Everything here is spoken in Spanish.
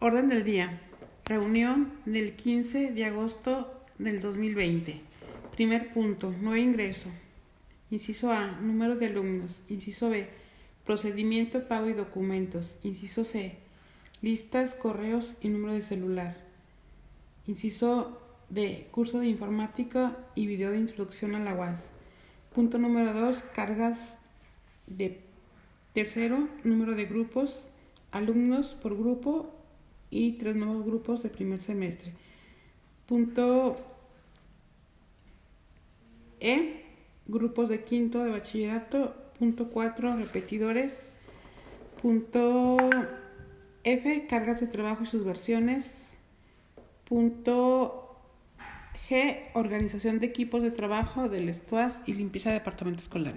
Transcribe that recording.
Orden del día. Reunión del 15 de agosto del 2020. Primer punto. Nuevo ingreso. Inciso A. Número de alumnos. Inciso B. Procedimiento, pago y documentos. Inciso C. Listas, correos y número de celular. Inciso D. Curso de informática y video de instrucción a la UAS. Punto número 2. Cargas de tercero. Número de grupos. Alumnos por grupo y tres nuevos grupos de primer semestre. Punto E, grupos de quinto de bachillerato. Punto 4, repetidores. Punto F, cargas de trabajo y sus versiones. Punto G, organización de equipos de trabajo del STUAS y limpieza de departamento escolar.